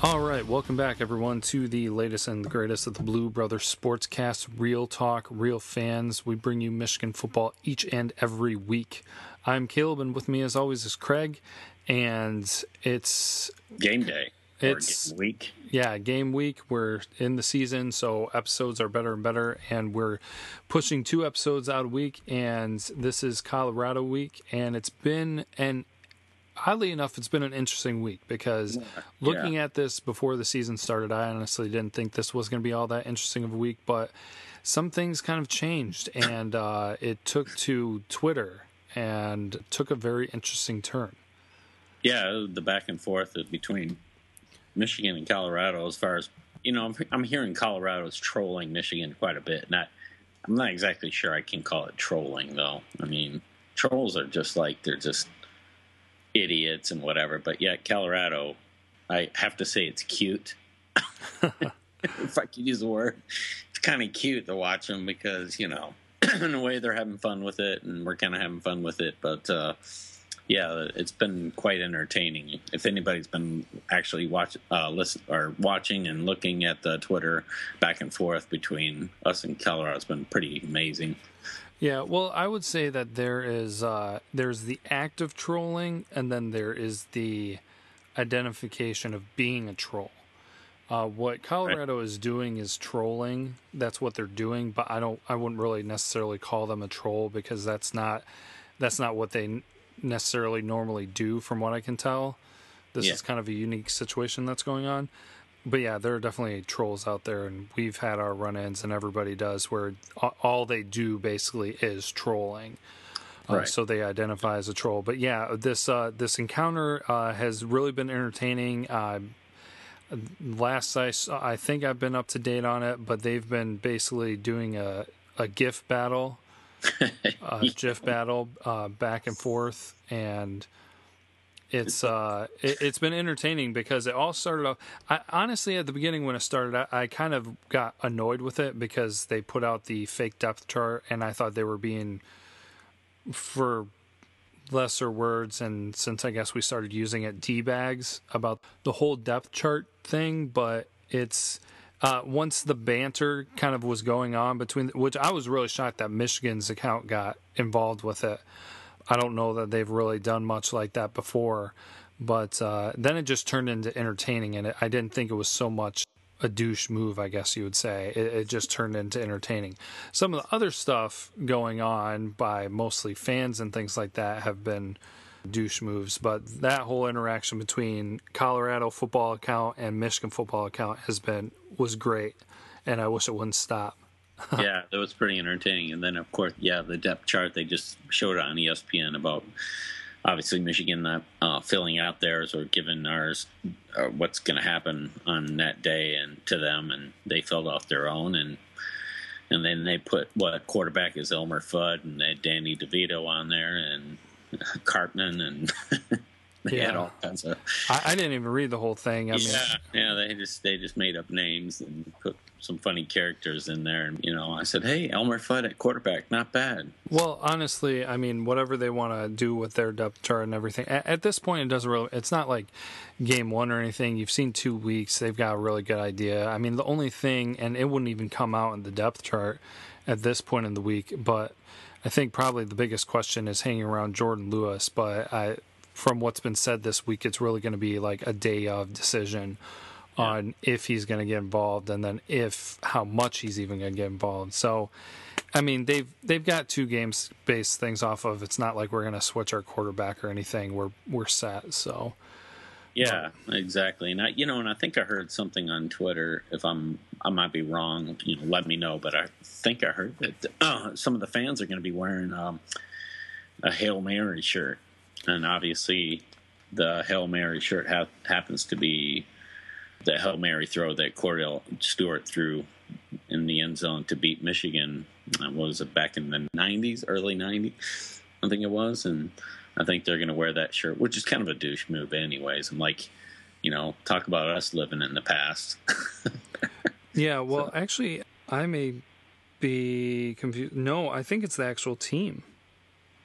All right, welcome back, everyone, to the latest and the greatest of the Blue Brothers Sportscast. Real talk, real fans. We bring you Michigan football each and every week. I'm Caleb, and with me, as always, is Craig. And it's game day. It's game week. Yeah, game week. We're in the season, so episodes are better and better, and we're pushing two episodes out a week. And this is Colorado week, and it's been an oddly enough, it's been an interesting week because yeah. looking at this before the season started, I honestly didn't think this was going to be all that interesting of a week, but some things kind of changed, and uh, it took to Twitter and took a very interesting turn. Yeah, the back and forth between Michigan and Colorado, as far as you know, I'm, I'm hearing Colorado's trolling Michigan quite a bit. Not, I'm not exactly sure I can call it trolling though. I mean, trolls are just like they're just idiots and whatever. But yeah, Colorado, I have to say it's cute. if I could use the word, it's kind of cute to watch them because you know, in a way, they're having fun with it, and we're kind of having fun with it. But uh, yeah, it's been quite entertaining. If anybody's been actually watch, uh, listen, or watching and looking at the Twitter back and forth between us and Colorado, it's been pretty amazing. Yeah, well, I would say that there is uh, there's the act of trolling, and then there is the identification of being a troll. Uh, what Colorado right. is doing is trolling. That's what they're doing, but I don't. I wouldn't really necessarily call them a troll because that's not that's not what they necessarily normally do, from what I can tell. This yeah. is kind of a unique situation that's going on but yeah, there are definitely trolls out there, and we've had our run-ins, and everybody does, where all they do basically is trolling. Uh, right. so they identify as a troll. But yeah, this uh, this encounter uh, has really been entertaining. Uh, last I I think I've been up to date on it, but they've been basically doing a a GIF battle, a GIF battle uh, back and forth, and it's uh it, has been entertaining because it all started off I, honestly at the beginning when it started I, I, kind of got annoyed with it because they put out the fake depth chart and i thought they were being for lesser words and since i guess we started using it d-bags about the whole depth chart thing but it's uh, once the banter kind of was going on between which i was really shocked that michigan's account got involved with it I don't know that they've really done much like that before. But uh, then it just turned into entertaining, and it, I didn't think it was so much a douche move, I guess you would say. It, it, just turned into entertaining. Some of the other stuff going on by mostly fans and things like that have been douche moves, but that whole interaction between Colorado football account and Michigan football account has been was great, and I wish it wouldn't stop. yeah, that was pretty entertaining. And then, of course, yeah, the depth chart they just showed on ESPN about obviously Michigan not uh, filling out theirs or giving ours uh, what's going to happen on that day and to them, and they filled out their own and. And then they put what quarterback is Elmer Fudd, and they had Danny DeVito on there, and Cartman, and they yeah. had all kinds of. I, I, didn't even read the whole thing. I yeah, mean, yeah, they just they just made up names and put some funny characters in there. And, you know, I said, hey, Elmer Fudd at quarterback, not bad. Well, honestly, I mean, whatever they want to do with their depth chart and everything, at, at, this point, it doesn't really, it's not like game one or anything. You've seen two weeks, they've got a really good idea. I mean, the only thing, and it wouldn't even come out in the depth chart at this point in the week, but I think probably the biggest question is hanging around Jourdan Lewis. But I, from what's been said this week, it's really going to be like a day of decision on if he's going to get involved and then if how much he's even going to get involved. So, I mean, they've they've got two games based things off of. It's not like we're going to switch our quarterback or anything. We're we're set. So. Yeah, exactly. And I, you know, and I think I heard something on Twitter. If I'm, I might be wrong. You know, let me know. But I think I heard that uh, some of the fans are going to be wearing um, a Hail Mary shirt, and obviously, the Hail Mary shirt ha- happens to be the Hail Mary throw that Kordell Stewart threw in the end zone to beat Michigan. Uh, was it back in the 90s, early 90s? I think it was. And I think they're going to wear that shirt, which is kind of a douche move, anyways. I'm like, you know, talk about us living in the past. yeah, well, so. actually, I may be confused. No, I think it's the actual team.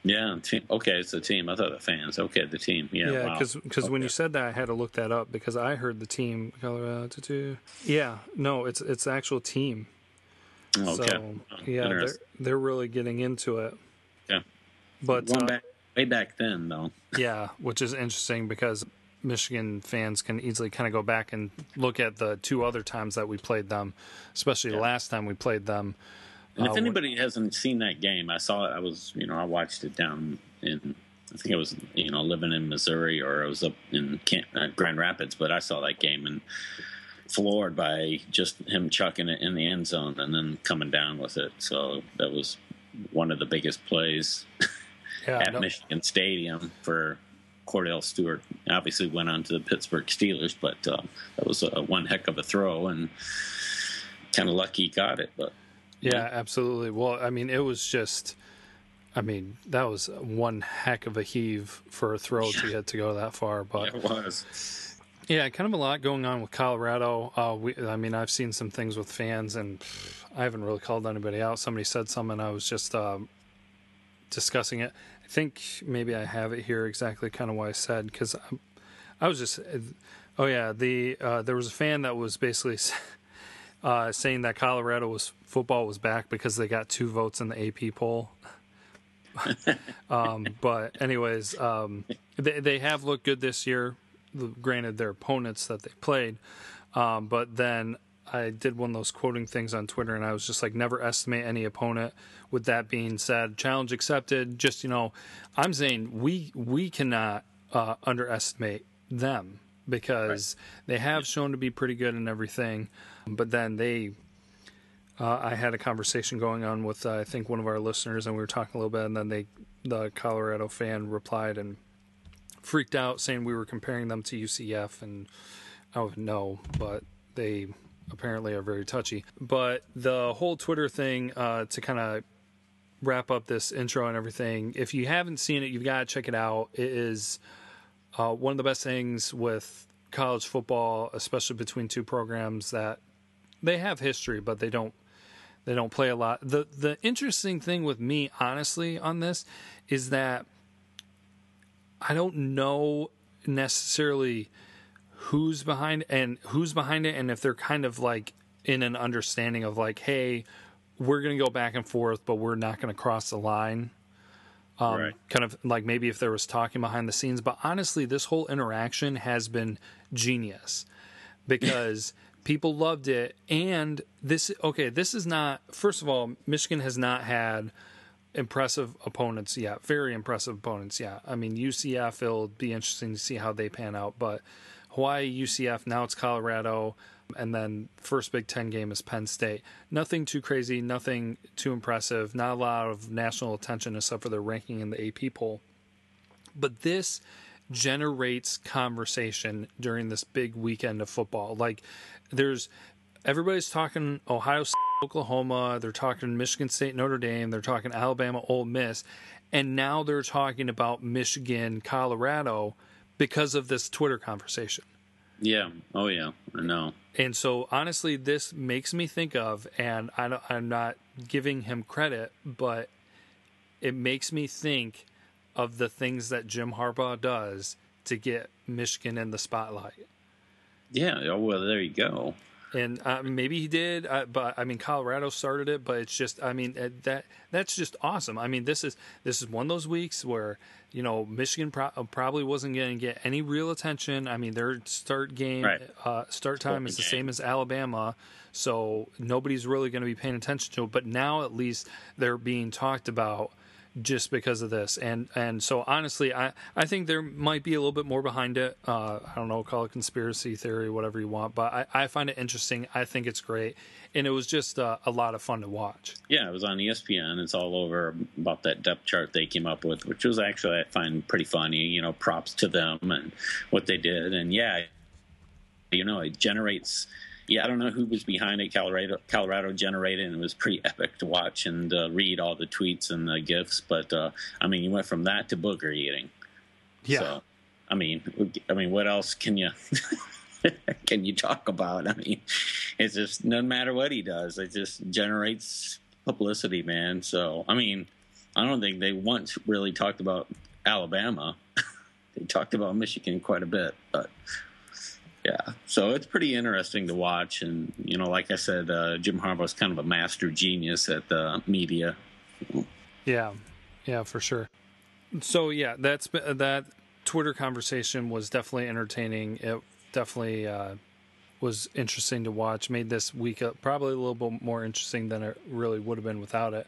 Yeah, team. Okay, it's the team. I thought the fans. Okay, the team. Yeah, Yeah, wow. because Okay. when you said that, I had to look that up because I heard the team Colorado. tutu. Yeah, no, it's it's the actual team. okay, So yeah, they're they're really getting into it. Yeah. But uh, back, way back then, though. yeah, which is interesting because Michigan fans can easily kind of go back and look at the two other times that we played them, especially the last time we played them. And Uh, if anybody hasn't seen that game, I saw it. I was, you know, I watched it down in. I think I was, you know, living in Missouri or I was up in Camp, uh, Grand Rapids, but I saw that game and floored by just him chucking it in the end zone and then coming down with it. So that was one of the biggest plays Yeah, at no- Michigan Stadium for Kordell Stewart. Obviously, went on to the Pittsburgh Steelers, but uh, that was a, one heck of a throw and kind of lucky he got it. But Yeah, absolutely. Well, I mean, it was just, I mean, that was one heck of a heave for a throw to get to go that far. But it was. yeah, kind of a lot going on with Colorado. Uh, we, I mean, I've seen some things with fans, and pff, I haven't really called anybody out. Somebody said something, I was just um, discussing it. I think maybe I have it here exactly kind of what I said because I was just, oh yeah, the uh, there was a fan that was basically. uh, saying that Colorado was football was back because they got two votes in the AP poll. um, but anyways, um, they they have looked good this year. Granted, their opponents that they played, um, but then I did one of those quoting things on Twitter, and I was just like, never estimate any opponent. With that being said, challenge accepted. Just you know, I'm saying we we cannot uh, underestimate them because they have shown to be pretty good and everything. But then they, uh, I had a conversation going on with uh, I think one of our listeners, and we were talking a little bit, and then they, the Colorado fan replied and freaked out, saying we were comparing them to UCF, and I would know, but they apparently are very touchy. But the whole Twitter thing uh, to kind of wrap up this intro and everything. If you haven't seen it, you've got to check it out. It is uh, one of the best things with college football, especially between two programs that they have history, but they don't they don't play a lot. the The interesting thing with me, honestly, on this is that I don't know necessarily who's behind and who's behind it, and if they're kind of like in an understanding of like, hey, we're going to go back and forth, but we're not going to cross the line. Um, Right. Kind of like maybe if there was talking behind the scenes, but honestly, this whole interaction has been genius because people loved it. And this, okay, this is not, first of all, Michigan has not had impressive opponents yet, very impressive opponents yet. I mean, UCF, it'll be interesting to see how they pan out, but Hawaii, UCF, now it's Colorado, and then first Big Ten game is Penn State. Nothing too crazy, nothing too impressive, not a lot of national attention except for their ranking in the AP poll. But this generates conversation during this big weekend of football. Like, there's everybody's talking Ohio State, Oklahoma, they're talking Michigan State, Notre Dame, they're talking Alabama, Ole Miss, and now they're talking about Michigan, Colorado because of this Twitter conversation. Yeah. Oh, yeah. I know. And so, honestly, this makes me think of, and I am not giving him credit, but it makes me think of the things that Jim Harbaugh does to get Michigan in the spotlight. Yeah. Oh, well, there you go. And uh, maybe he did, uh, but I mean, Colorado started it. But it's just, I mean, uh, that that's just awesome. I mean, this is this is one of those weeks where you know Michigan pro- probably wasn't going to get any real attention. I mean, their start game, Right. uh, start time is the game. same as Alabama, so nobody's really going to be paying attention to it. But now at least they're being talked about just because of this and and so honestly i i think there might be a little bit more behind it uh i don't know call it conspiracy theory whatever you want but i i find it interesting i think it's great and it was just uh, a lot of fun to watch Yeah, it was on ESPN. It's all over about that depth chart they came up with, which was actually I find pretty funny. You know, props to them and what they did. And yeah, you know, it generates. Yeah, I don't know who was behind it. Colorado, Colorado generated, and it was pretty epic to watch and uh, read all the tweets and the gifs. But uh, I mean, you went from that to booger eating. yeah So, I mean, I mean, what else can you can you talk about? I mean, it's just no matter what he does, it just generates publicity, man. So, I mean, I don't think they once really talked about Alabama. they talked about Michigan quite a bit, but yeah, so it's pretty interesting to watch. And you know, like I said, uh, Jim Harbaugh's kind of a master genius at the media. Yeah, yeah, for sure. So yeah, that's that Twitter conversation was definitely entertaining. It definitely uh, was interesting to watch. Made this week up probably a little bit more interesting than it really would have been without it.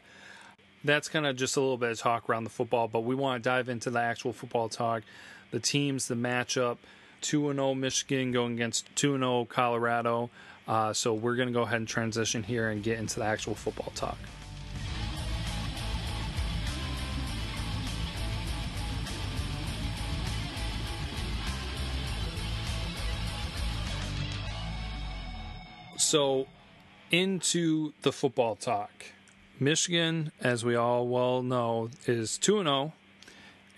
That's kind of just a little bit of talk around the football, but we want to dive into the actual football talk, the teams, the matchup. Two and zero oh Michigan going against two and zero oh Colorado. Uh, so we're going to go ahead and transition here and get into the actual football talk. So, into the football talk. Michigan, as we all well know, is 2 0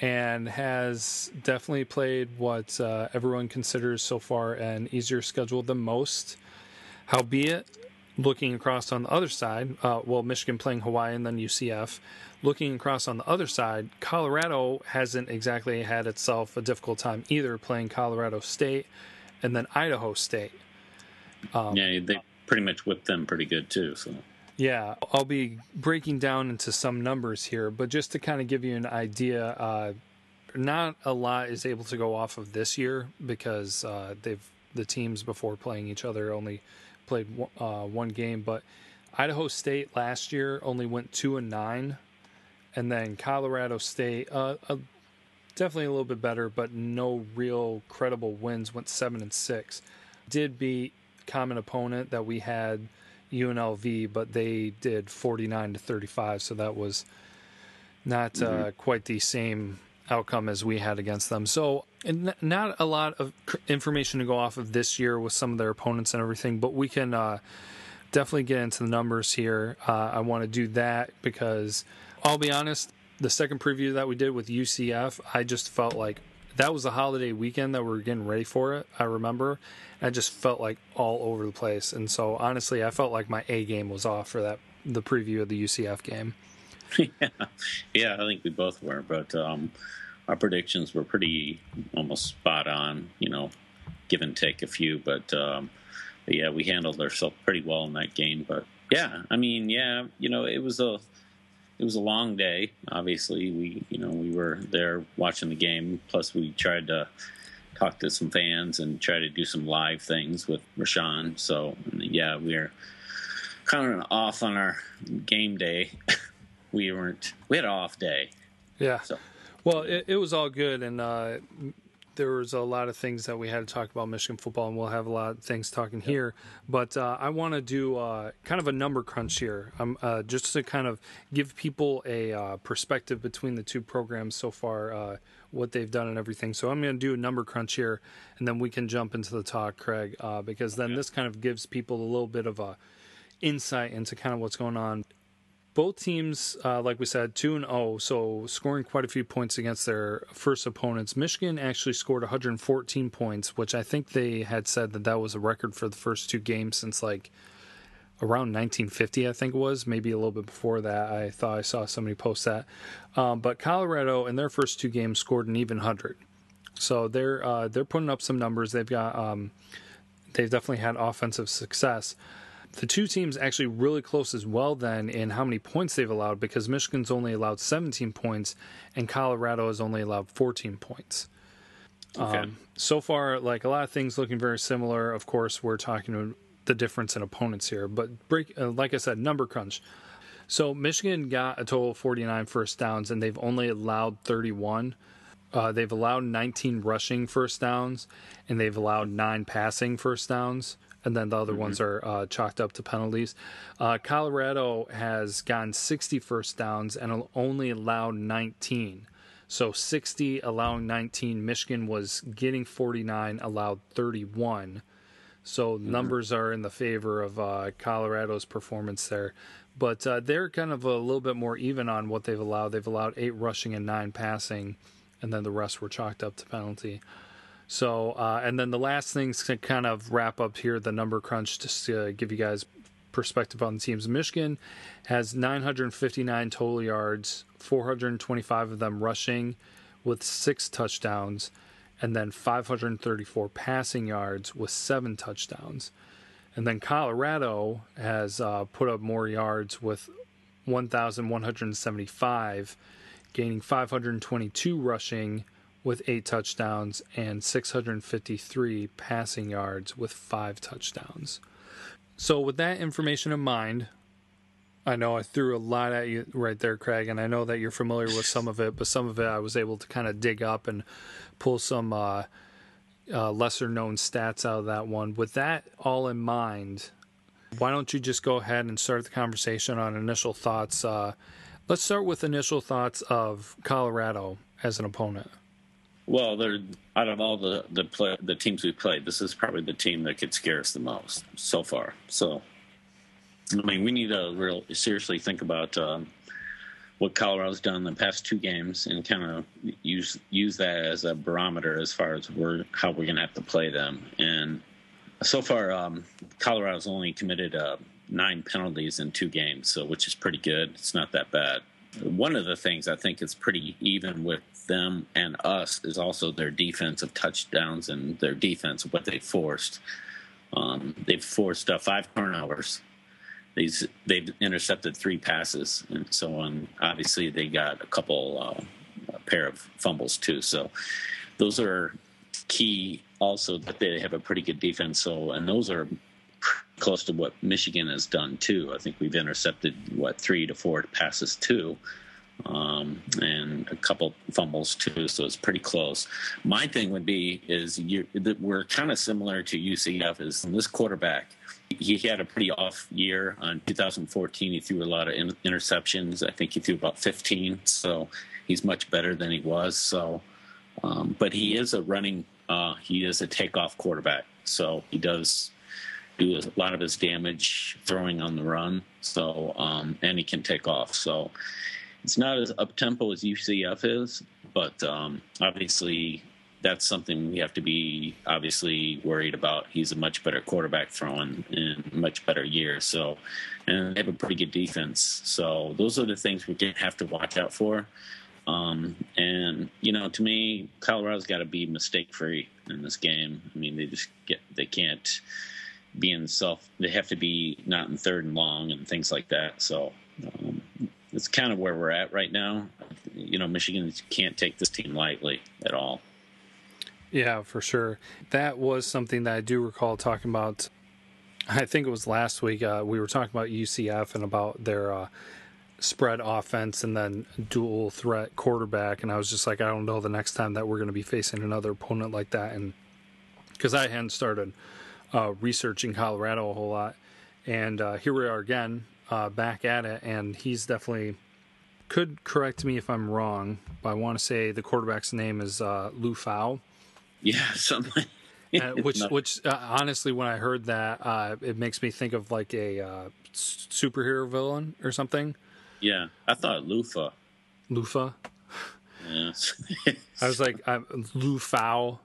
and has definitely played what uh, everyone considers so far an easier schedule than most. Howbeit, looking across on the other side, uh, well, Michigan playing Hawaii and then UCF. Looking across on the other side, Colorado hasn't exactly had itself a difficult time either, playing Colorado State and then Idaho State. Um, yeah, they pretty much whipped them pretty good too. So. Yeah, I'll be breaking down into some numbers here, but just to kind of give you an idea, uh, not a lot is able to go off of this year because uh, they've the teams before playing each other only played uh, one game. But Idaho State last year only went two and nine, and then Colorado State uh, definitely a little bit better, but no real credible wins. Went seven and six. Did beat common opponent that we had UNLV, but they did 49 to 35, so that was not mm-hmm. uh, quite the same outcome as we had against them. So, not a lot of information to go off of this year with some of their opponents and everything, but we can uh, definitely get into the numbers here. Uh, I want to do that because I'll be honest, the second preview that we did with UCF, I just felt like that was the holiday weekend that we were getting ready for it. I remember, I just felt like all over the place, and so honestly, I felt like my A game was off for that the preview of the UCF game. yeah, yeah, I think we both were, but um, our predictions were pretty almost spot on. You know, give and take a few, but, um, but yeah, we handled ourselves pretty well in that game. But yeah, I mean, yeah, you know, it was a it was a long day. Obviously, we you know we were there watching the game. Plus, we tried to talk to some fans and try to do some live things with Rashawn. So yeah, we are kind of off on our game day. we weren't. We had an off day. Yeah. So. Well, it, it was all good, and uh, there was a lot of things that we had to talk about Michigan football, and we'll have a lot of things talking here. But uh, I want to do uh, kind of a number crunch here, um, uh, just to kind of give people a uh, perspective between the two programs so far, uh, what they've done and everything. So I'm going to do a number crunch here, and then we can jump into the talk, Craig, uh, because then okay. this kind of gives people a little bit of a insight into kind of what's going on both teams, uh, like we said, two and zero, oh, so scoring quite a few points against their first opponents. Michigan actually scored 114 points, which I think they had said that that was a record for the first two games since like around 1950, I think it was, maybe a little bit before that. I thought I saw somebody post that. Um, but Colorado in their first two games scored an even hundred, so they're uh, they're putting up some numbers. They've got um, they've definitely had offensive success the two teams actually really close as well then in how many points they've allowed because Michigan's only allowed 17 points and Colorado has only allowed 14 points. Okay. Um, so far, like a lot of things looking very similar. Of course, we're talking the difference in opponents here, but break, uh, like I said, number crunch. So Michigan got a total of 49 first downs and they've only allowed 31. Uh, they've allowed 19 rushing first downs and they've allowed nine passing first downs and then the other mm-hmm. ones are uh, chalked up to penalties. Uh, Colorado has gotten 60 first downs and only allowed 19. So 60 allowing 19. Michigan was getting 49, allowed 31. So mm-hmm. numbers are in the favor of uh, Colorado's performance there. But uh, they're kind of a little bit more even on what they've allowed. They've allowed eight rushing and nine passing, and then the rest were chalked up to penalty. So, uh, and then the last things to kind of wrap up here, the number crunch, to give you guys perspective on the teams. Michigan has 959 total yards, 425 of them rushing, with six touchdowns, and then 534 passing yards with seven touchdowns. And then Colorado has uh, put up more yards with 1,175, gaining 522 rushing with eight touchdowns and 653 passing yards with five touchdowns. So, with that information in mind, I know I threw a lot at you right there, Craig, and I know that you're familiar with some of it, but some of it I was able to kind of dig up and pull some uh, uh, lesser known stats out of that one. With that all in mind, why don't you just go ahead and start the conversation on initial thoughts? Uh, let's start with initial thoughts of Colorado as an opponent. Well, they're out of all the the play, the teams we've played, this is probably the team that could scare us the most so far. So, I mean, we need to real seriously think about um, what Colorado's done in the past two games and kind of use use that as a barometer as far as we're how we're going to have to play them. And so far, um, Colorado's only committed uh, nine penalties in two games, so which is pretty good. It's not that bad. One of the things I think is pretty even with them and us is also their defensive touchdowns and their defense, what they forced. Um, they've forced uh, five turnovers. These they've intercepted three passes and so on. Obviously, they got a couple, uh, a pair of fumbles too. So those are key. Also, that they have a pretty good defense. So and those are close to what Michigan has done too. I think we've intercepted what three to four passes too um, and a couple fumbles too, so it's pretty close. My thing would be is you, we're kind of similar to UCF. Is this quarterback? He had a pretty off year on 2014. He threw a lot of in, interceptions. I think he threw about 15. So he's much better than he was. So, um, but he is a running. Uh, he is a takeoff quarterback. So he does do a lot of his damage throwing on the run. So um, and he can take off. So it's not as up tempo as UCF is, but um, obviously that's something we have to be obviously worried about. He's a much better quarterback throwing in much better year. So, and they have a pretty good defense. So those are the things we have to watch out for. Um, and you know, to me, Colorado's got to be mistake free in this game. I mean, they just get they can't be in self. They have to be not in third and long and things like that. So um, it's kind of where we're at right now. You know, Michigan can't take this team lightly at all. Yeah, for sure. That was something that I do recall talking about. I think it was last week. Uh, we were talking about UCF and about their uh, spread offense and then dual threat quarterback. And I was just like, I don't know the next time that we're going to be facing another opponent like that. And because I hadn't started uh, researching Colorado a whole lot. And uh, here we are again uh, back at it, and he's definitely could correct me if I'm wrong, but I want to say the quarterback's name is uh, Liufau. Yeah, something. uh, which, which uh, honestly, when I heard that, uh, it makes me think of like a uh, superhero villain or something. Yeah, I thought Lufa. Lufa. Yes. I was like, uh, Liufau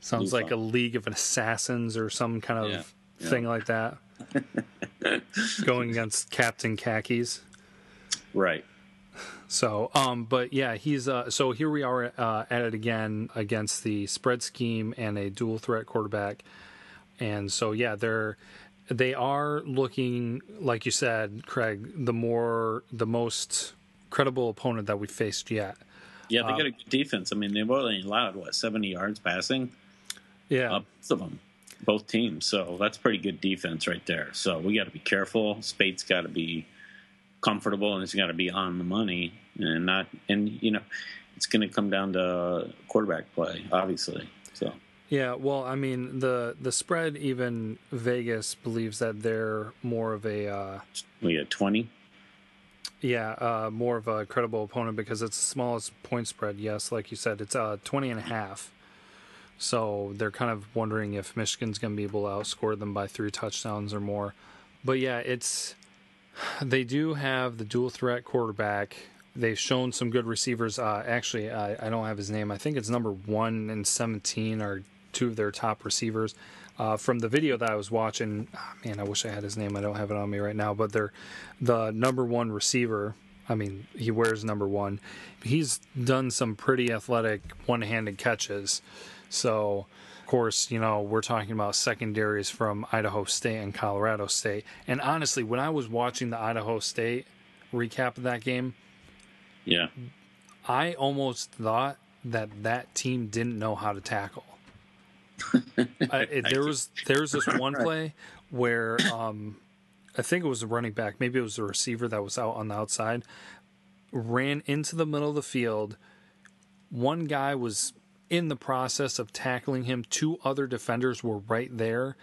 sounds Lufa. like a League of Assassins or some kind of yeah, yeah. thing like that. going against Captain Khakis. Right. So, um, but yeah, he's uh, so here we are uh, at it again against the spread scheme and a dual threat quarterback, and so yeah, they're they are looking like you said, Craig, the more the most credible opponent that we faced yet. Yeah, they uh, got a good defense. I mean, they've only allowed what seventy yards passing. Yeah, uh, both of them both teams. So that's pretty good defense right there. So we got to be careful. Speight's got to be comfortable and he's got to be on the money and not and you know it's going to come down to quarterback play obviously. So yeah, well, I mean the the spread even Vegas believes that they're more of a uh, we had twenty. Yeah, uh, more of a credible opponent because it's the smallest point spread. Yes, like you said, it's uh, 20 and a half. So they're kind of wondering if Michigan's going to be able to outscore them by three touchdowns or more. But yeah, it's they do have the dual threat quarterback. They've shown some good receivers. Uh, actually, I, I don't have his name. I think it's number one and seventeen are two of their top receivers. uh, from the video that I was watching. Oh, man, I wish I had his name. I don't have it on me right now. But they're the number one receiver. I mean, he wears number one. He's done some pretty athletic one-handed catches. So, of course, you know we're talking about secondaries from Idaho State and Colorado State. And honestly, when I was watching the Idaho State recap of that game, yeah, I almost thought that that team didn't know how to tackle. I, it, there was there was this one play where um, I think it was a running back, maybe it was a receiver that was out on the outside, ran into the middle of the field. One guy was in the process of tackling him. Two other defenders were right there,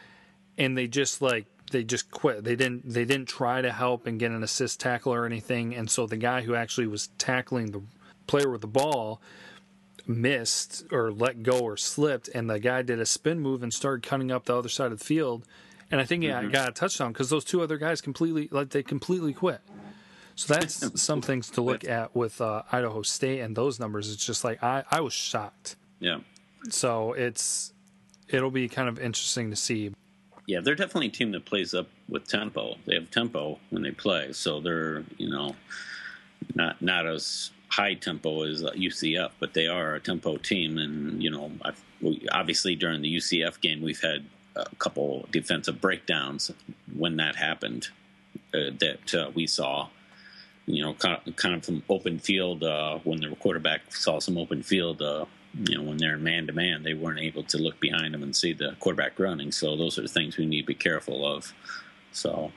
and they just like they just quit. They didn't they didn't try to help and get an assist tackle or anything. And so the guy who actually was tackling the player with the ball missed or let go or slipped, and the guy did a spin move and started cutting up the other side of the field. And I think he mm-hmm. got a touchdown because those two other guys completely like they completely quit. So that's some things to look at with uh, Idaho State and those numbers. It's just like I, I was shocked. Yeah. So it's it'll be kind of interesting to see. Yeah, they're definitely a team that plays up with tempo. They have tempo when they play, so they're you know not not as high tempo as UCF, but they are a tempo team. And you know, I've, obviously during the UCF game, we've had a couple defensive breakdowns when that happened uh, that uh, we saw. You know, kind of, kind of from open field uh, when the quarterback saw some open field. You know, when they're man to man, they weren't able to look behind them and see the quarterback running. So those are the things we need to be careful of. So.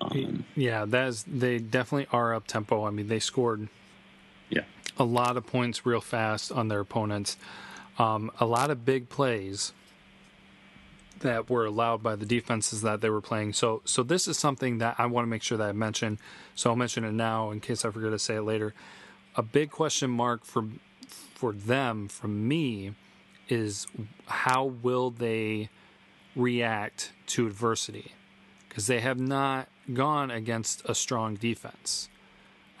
Um, yeah, that's they definitely are up tempo. I mean, they scored yeah. A lot of points real fast on their opponents. Um, a lot of big plays that were allowed by the defenses that they were playing. So, so this is something that I want to make sure that I mention. So I'll mention it now in case I forget to say it later. A big question mark for for them, from me, is how will they react to adversity? Because they have not gone against a strong defense.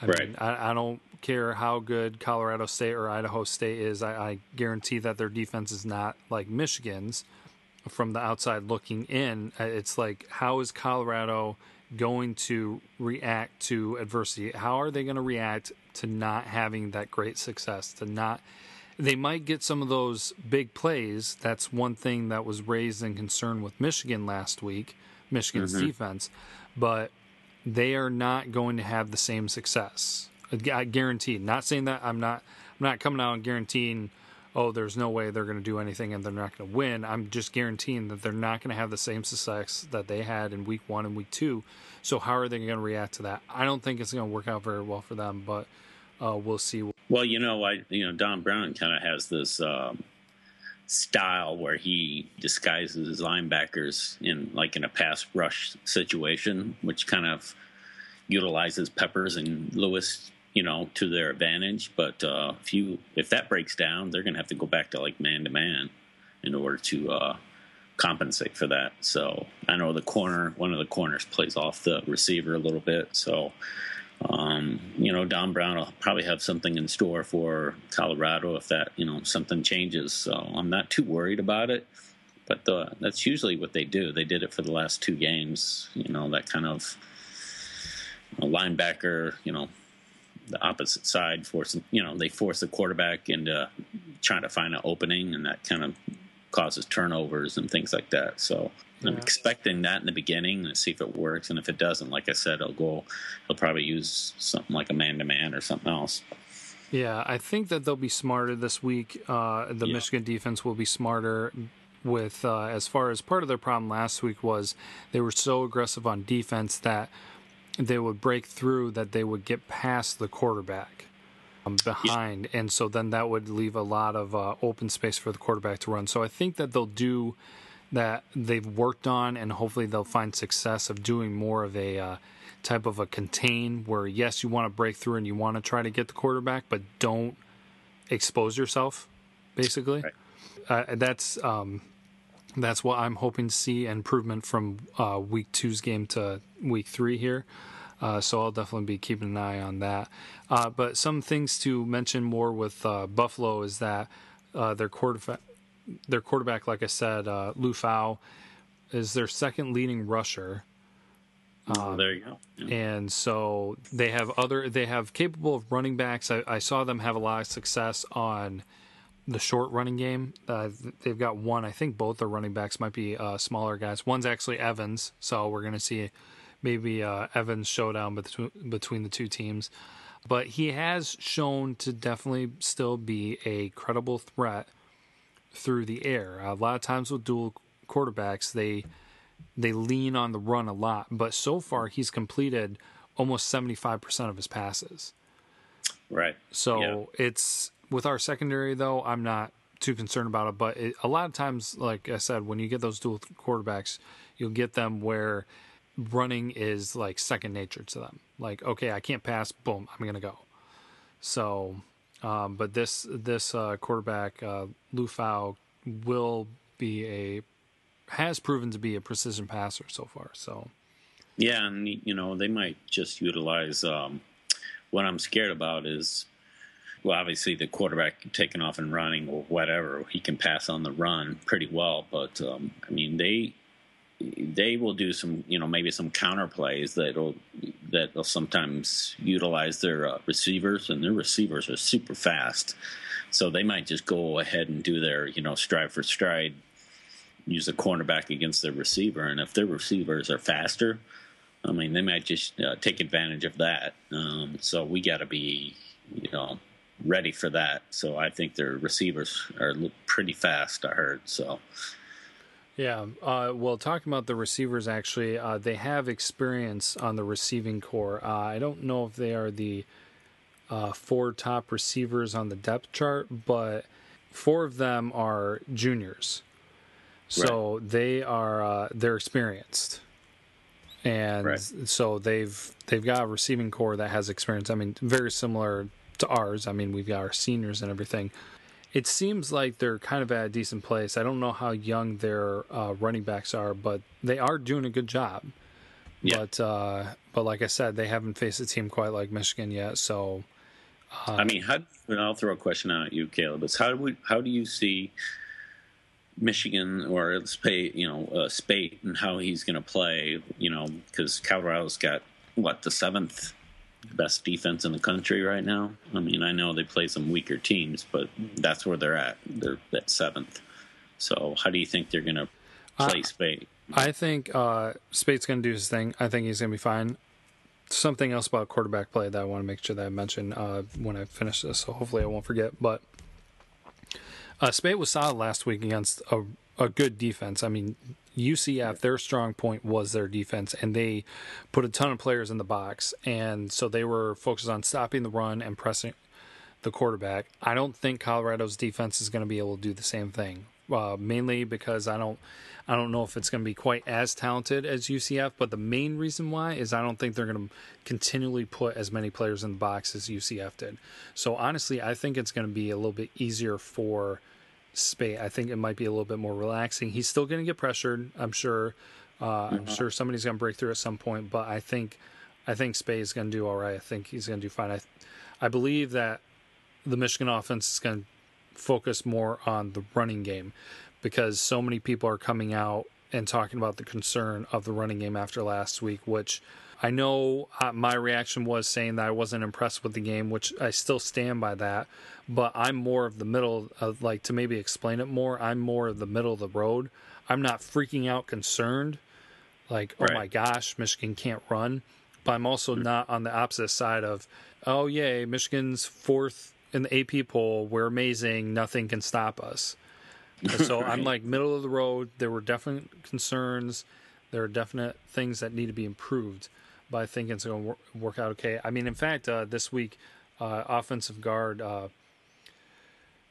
I right. Mean, I, I, don't care how good Colorado State or Idaho State is. I, I, guarantee that their defense is not like Michigan's from the outside looking in. Uh, it's like, how is Colorado going to react to adversity? How are they going to react to not having that great success? To not, they might get some of those big plays. That's one thing that was raised in concern with Michigan last week, Michigan's mm-hmm. defense. But they are not going to have the same success. I guarantee. Not saying that I'm not. I'm not coming out and guaranteeing. Oh, there's no way they're going to do anything and they're not going to win. I'm just guaranteeing that they're not going to have the same success that they had in week one and week two. So how are they going to react to that? I don't think it's going to work out very well for them, but uh, we'll see. Well, you know, I you know Don Brown kind of has this um, style where he disguises his linebackers in like in a pass rush situation, which kind of utilizes Peppers and Lewis, you know, to their advantage. But uh, if you if that breaks down, they're going to have to go back to like man to man in order to uh, compensate for that. So I know the corner, one of the corners plays off the receiver a little bit. So um, you know, Don Brown will probably have something in store for Colorado if that, you know, something changes. So I'm not too worried about it. But the, that's usually what they do. They did it for the last two games. You know, that kind of linebacker, you know, the opposite side force, you know, they force the quarterback into trying to find an opening, and that kind of causes turnovers and things like that. So yeah. I'm expecting that in the beginning and see if it works. And if it doesn't, like I said, I'll go. He'll probably use something like a man to man or something else. Yeah, I think that they'll be smarter this week. Uh, the yeah. Michigan defense will be smarter. With uh, as far as part of their problem last week was they were so aggressive on defense that they would break through that they would get past the quarterback um, behind, yeah. and so then that would leave a lot of uh, open space for the quarterback to run. So I think that they'll do that they've worked on, and hopefully they'll find success of doing more of a uh, type of a contain where yes, you want to break through and you want to try to get the quarterback, but don't expose yourself. Basically, right. uh, that's um, that's what I'm hoping to see improvement from uh, week two's game to week three here. Uh, so I'll definitely be keeping an eye on that. Uh, but some things to mention more with uh, Buffalo is that uh, their quarterback their quarterback, like I said, uh, Liufau, is their second leading rusher. Um, there you go. Yeah. And so they have other, they have capable of running backs. I, I, saw them have a lot of success on the short running game. Uh, they've got one, I think both their running backs might be uh, smaller guys. One's actually Evans, so we're going to see maybe uh, Evans showdown between between the two teams. But he has shown to definitely still be a credible threat through the air. A lot of times with dual quarterbacks, they they lean on the run a lot, but so far he's completed almost 75% of his passes. Right. So yeah. it's with our secondary though, I'm not too concerned about it, but it, a lot of times like I said when you get those dual quarterbacks, you'll get them where running is like second nature to them. Like, okay, I can't pass, boom, I'm to go. So um, but this this uh, quarterback uh, Liufau will be a has proven to be a precision passer so far. So yeah, and you know they might just utilize. Um, what I'm scared about is, well, obviously the quarterback taking off and running or whatever, he can pass on the run pretty well. But um, I mean, they they will do some, you know, maybe some counter plays that'll that will sometimes utilize their uh, receivers, and their receivers are super fast, so they might just go ahead and do their, you know, stride for stride, use the cornerback against their receiver, and if their receivers are faster, I mean, they might just uh, take advantage of that. Um, so we got to be, you know, ready for that. So I think their receivers are pretty fast. I heard so. Yeah. Uh, well, talking about the receivers, actually, uh, they have experience on the receiving core. Uh, I don't know if they are the uh, four top receivers on the depth chart, but four of them are juniors. So right. they are uh, they're experienced, and right. so they've they've got a receiving core that has experience. I mean, very similar to ours. I mean, we've got our seniors and everything it seems like they're kind of at a decent place. I don't know how young their uh, running backs are, but they are doing a good job. Yeah. But uh, but like I said, they haven't faced a team quite like Michigan yet. So, uh, I mean, how, and I'll throw a question out at you, Caleb. Is how do we how do you see Michigan or Speight, you know, uh, Speight, and how he's going to play? You know, because Colorado's got what the seventh best defense in the country right now. I mean, I know they play some weaker teams, but that's where they're at. They're at seventh. So, how do you think they're going to play uh, Speight? I think uh, Speight's going to do his thing. I think he's going to be fine. Something else about quarterback play that I want to make sure that I mention uh, when I finish this, so hopefully I won't forget. But uh, Speight was solid last week against a, a good defense. I mean, UCF, their strong point was their defense, and they put a ton of players in the box, and so they were focused on stopping the run and pressing the quarterback. I don't think Colorado's defense is going to be able to do the same thing, uh, mainly because I don't. I don't know if it's going to be quite as talented as UCF, but the main reason why is I don't think they're going to continually put as many players in the box as UCF did. So honestly, I think it's going to be a little bit easier for Speight. I think it might be a little bit more relaxing. He's still going to get pressured, I'm sure. Uh, mm-hmm. I'm sure somebody's going to break through at some point, but I think I think Speight is going to do all right. I think he's going to do fine. I I believe that the Michigan offense is going to focus more on the running game because so many people are coming out and talking about the concern of the running game after last week, which I know uh, my reaction was saying that I wasn't impressed with the game, which I still stand by that but I'm more of the middle of like to maybe explain it more. I'm more of the middle of the road. I'm not freaking out concerned like oh my gosh, Michigan can't run, but I'm also mm-hmm. not on the opposite side of oh yay, Michigan's fourth in the AP poll. We're amazing. Nothing can stop us. so right. I'm like middle of the road. There were definite concerns. There are definite things that need to be improved, but I think it's going to work out okay. I mean, in fact, uh, this week, uh, offensive guard uh,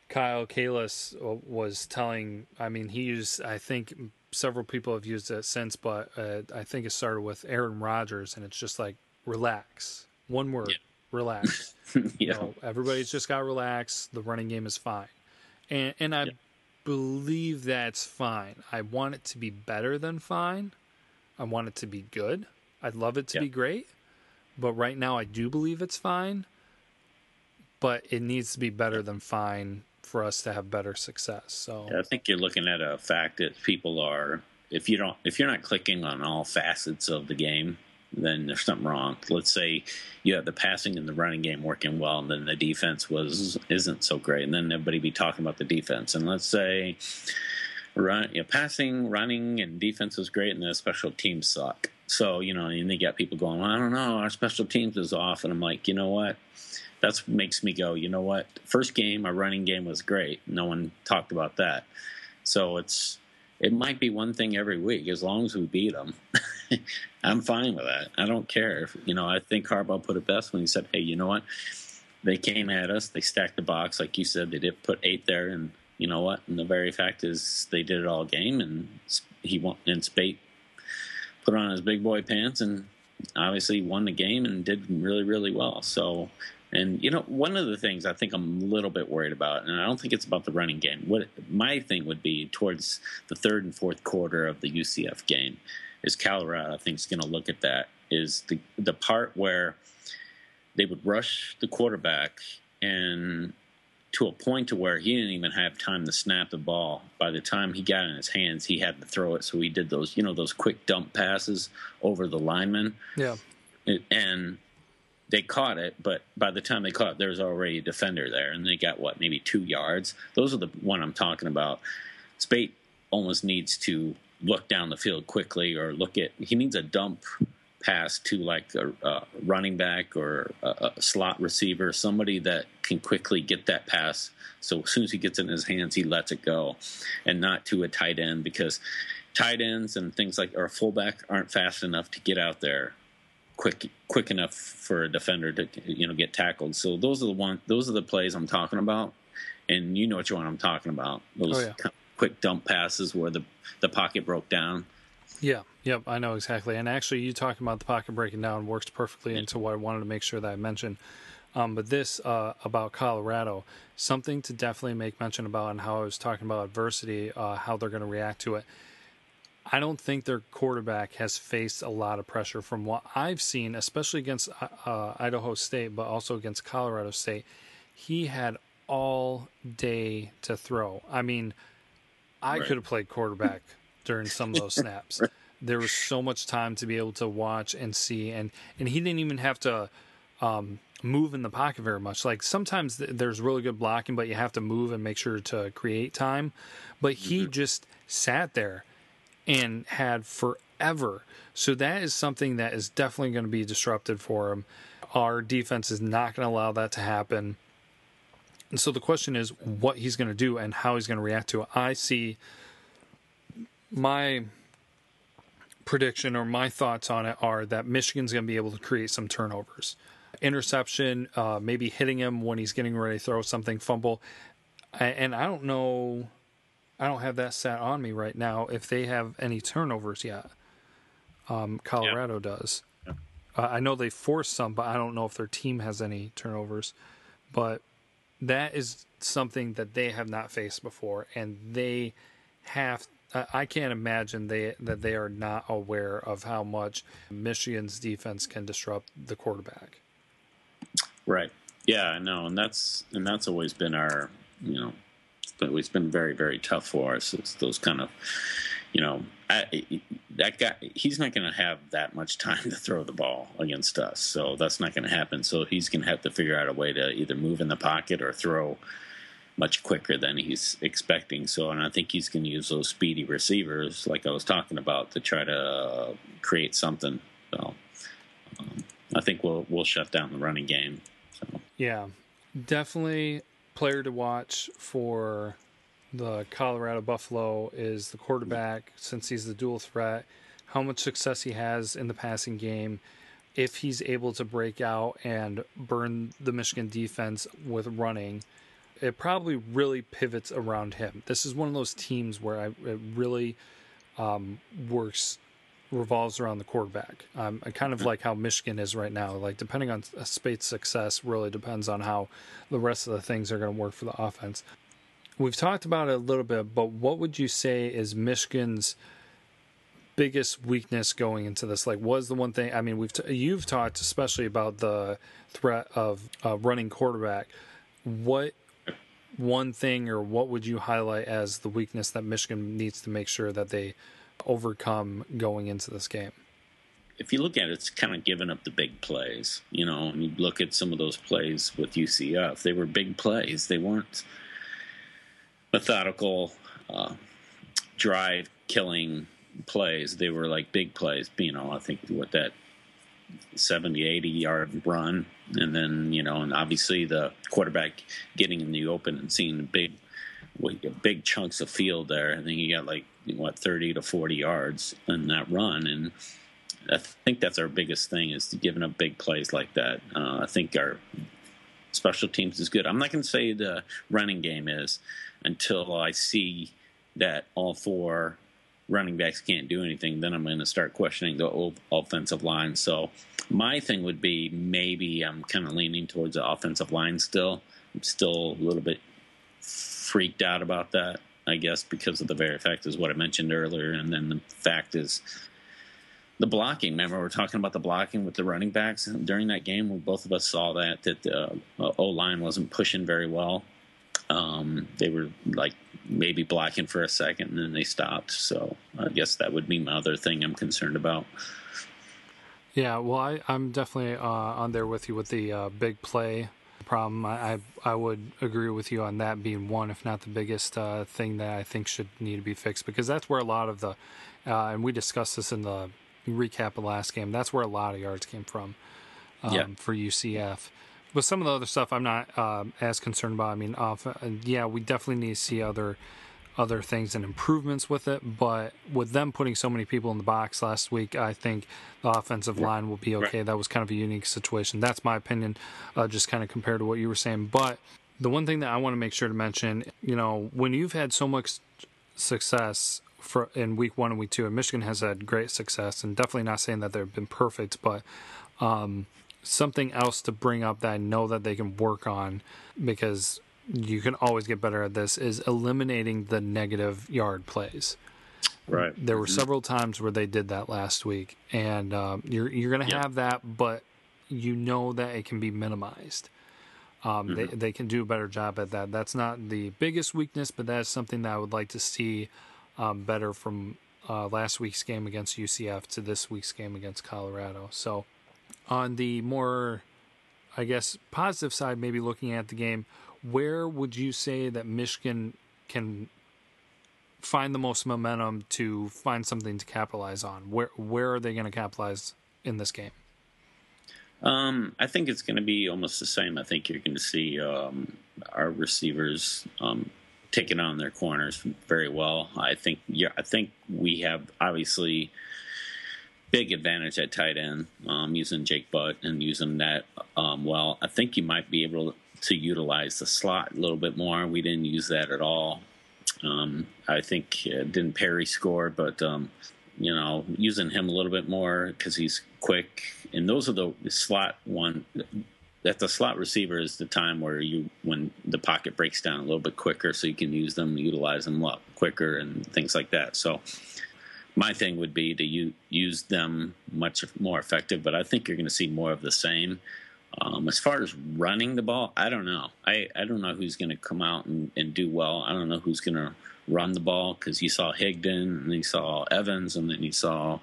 Kyle Kalis was telling. I mean, he used. I think several people have used it since, but uh, I think it started with Aaron Rodgers, and it's just like relax. One word, yeah. relax. yeah. You know, everybody's just got to relax. The running game is fine, and and I yeah. believe that's fine. I want it to be better than fine. I want it to be good. I'd love it to be great, but right now I do believe it's fine. But it needs to be better than fine for us to have better success. So yeah, I think you're looking at a fact that people are if you don't if you're not clicking on all facets of the game, then there's something wrong. Let's say you have the passing and the running game working well, and then the defense was isn't so great, and then everybody be talking about the defense. And let's say run, you know, passing, running, and defense is great, and the special teams suck. So you know, and they got people going, well, I don't know, our special teams is off, and I'm like, you know what? That makes me go, you know what? First game, our running game was great. No one talked about that. So it's it might be one thing every week as long as we beat them. I'm fine with that. I don't care. If, you know, I think Harbaugh put it best when he said, "Hey, you know what? They came at us. They stacked the box, like you said. They did put eight there, and you know what? And the very fact is, they did it all game, and he won. And Speight put on his big boy pants and obviously won the game and did really, really well. So and you know, one of the things I think I'm a little bit worried about, and I don't think it's about the running game. What my thing would be towards the third and fourth quarter of the UCF game is Colorado. I think is going to look at that is the the part where they would rush the quarterback and to a point to where he didn't even have time to snap the ball. By the time he got in his hands, he had to throw it. So he did those, you know, those quick dump passes over the lineman. Yeah. And they caught it, but by the time they caught it, there was already a defender there, and they got what maybe two yards. Those are the one I'm talking about. Speight almost needs to look down the field quickly, or look at he needs a dump pass to like a, a running back or a, a, slot receiver, somebody that can quickly get that pass. So as soon as he gets in his hands, he lets it go, and not to a tight end because tight ends and things like or a fullback aren't fast enough to get out there quick quick enough for a defender to you know get tackled. So those are the one those are the plays I'm talking about, and you know which one I'm talking about. Those oh, yeah. quick dump passes where the the pocket broke down. Yeah, yep, I know exactly. And actually, you talking about the pocket breaking down works perfectly yeah. into what I wanted to make sure that I mentioned. Um, but this uh, about Colorado, something to definitely make mention about, and how I was talking about adversity, uh, how they're going to react to it I don't think their quarterback has faced a lot of pressure from what I've seen, especially against uh, uh, Idaho State, but also against Colorado State. He had all day to throw. I mean, I right. could have played quarterback during some of those snaps. There was so much time to be able to watch and see, and and he didn't even have to. Um, move in the pocket very much. Like sometimes th- there's really good blocking, but you have to move and make sure to create time. But he mm-hmm. just sat there and had forever. So that is something that is definitely going to be disrupted for him. Our defense is not going to allow that to happen. And so the question is what he's going to do and how he's going to react to it. I see my prediction or my thoughts on it are that Michigan's going to be able to create some turnovers. Interception, uh, maybe hitting him when he's getting ready to throw something, fumble. And I don't know I don't have that stat on me right now. If they have any turnovers yet, um, Colorado yeah. does. Yeah. Uh, I know they forced some, but I don't know if their team has any turnovers. But that is something that they have not faced before, and they have. I can't imagine they that they are not aware of how much Michigan's defense can disrupt the quarterback. Right. Yeah, I know, and that's and that's always been our you know it's been very very tough for us. It's those kind of you know I, that guy he's not going to have that much time to throw the ball against us so that's not going to happen so he's going to have to figure out a way to either move in the pocket or throw much quicker than he's expecting so and i think he's going to use those speedy receivers like i was talking about to try to uh, create something so um, i think we'll we'll shut down the running game so. yeah definitely player to watch for the Colorado Buffalo is the quarterback, since he's the dual threat, how much success he has in the passing game, if he's able to break out and burn the Michigan defense with running. It probably really pivots around him. This is one of those teams where I, it really um, works revolves around the quarterback. Um, I kind of like how Michigan is right now. Like depending on Speight's success, really depends on how the rest of the things are going to work for the offense. We've talked about it a little bit, but what would you say is Michigan's biggest weakness going into this? Like, was the one thing? I mean, we've t- you've talked especially about the threat of uh, running quarterback. What one thing, or what would you highlight as the weakness that Michigan needs to make sure that they overcome going into this game? If you look at it, it's kind of giving up the big plays. You know, and you look at some of those plays with UCF, they were big plays. They weren't methodical, uh, drive killing plays. They were like big plays. You know, I think what that 70, 80 yard run. And then, you know, and obviously the quarterback getting in the open and seeing big, big chunks of field there. I think he got like, what, 30 to 40 yards in that run. And I think that's our biggest thing is giving up big plays like that. Uh, I think our special teams is good. I'm not going to say the running game is until I see that all four running backs can't do anything, then I'm going to start questioning the offensive line. So my thing would be maybe I'm kind of leaning towards the offensive line still. I'm still a little bit freaked out about that, I guess, because of the very fact is what I mentioned earlier, and then the fact is the blocking. Remember, we are talking about the blocking with the running backs during that game. We both of us saw that that the uh, O line wasn't pushing very well. Um, they were like maybe blocking for a second and then they stopped. So I guess that would be my other thing I'm concerned about. Yeah, well, I, I'm definitely uh, on there with you with the uh, big play problem. I, I, I would agree with you on that being one, if not the biggest uh, thing that I think should need to be fixed because that's where a lot of the, uh, and we discussed this in the recap of last game. That's where a lot of yards came from um, yeah. for UCF. But some of the other stuff, I'm not uh, as concerned about. I mean, off, uh, yeah, we definitely need to see other other things and improvements with it. But with them putting so many people in the box last week, I think the offensive line will be okay. Right. That was kind of a unique situation. That's my opinion, uh, just kind of compared to what you were saying. But the one thing that I want to make sure to mention, you know, when you've had so much success for in week one and week two, and Michigan has had great success, and definitely not saying that they've been perfect, but um, something else to bring up that I know that they can work on because you can always get better at this is eliminating the negative yard plays. Right. There were mm-hmm. several times where they did that last week, and um, you're you're going to have that, but you know that it can be minimized. Um, mm-hmm. They they can do a better job at that. That's not the biggest weakness, but that's something that I would like to see um, better from uh, last week's game against UCF to this week's game against Colorado. So on the more, I guess, positive side, maybe looking at the game, where would you say that Michigan can find the most momentum to find something to capitalize on? Where where are they going to capitalize in this game? Um, I think it's going to be almost the same. I think you're going to see um, our receivers um, taking on their corners very well. I think yeah, I think we have obviously big advantage at tight end um, using Jake Butt and using that um, well. I think you might be able to utilize the slot a little bit more. We didn't use that at all. Um, I think uh, didn't Perry score, but um, you know using him a little bit more because he's quick. And those are the slot one. That the slot receiver is the time where you when the pocket breaks down a little bit quicker, so you can use them, utilize them a lot quicker, and things like that. So my thing would be to use them much more effective, but I think you're going to see more of the same. Um, as far as running the ball, I don't know. I, I don't know who's going to come out and, and do well. I don't know who's going to run the ball because you saw Higdon and you saw Evans and then you saw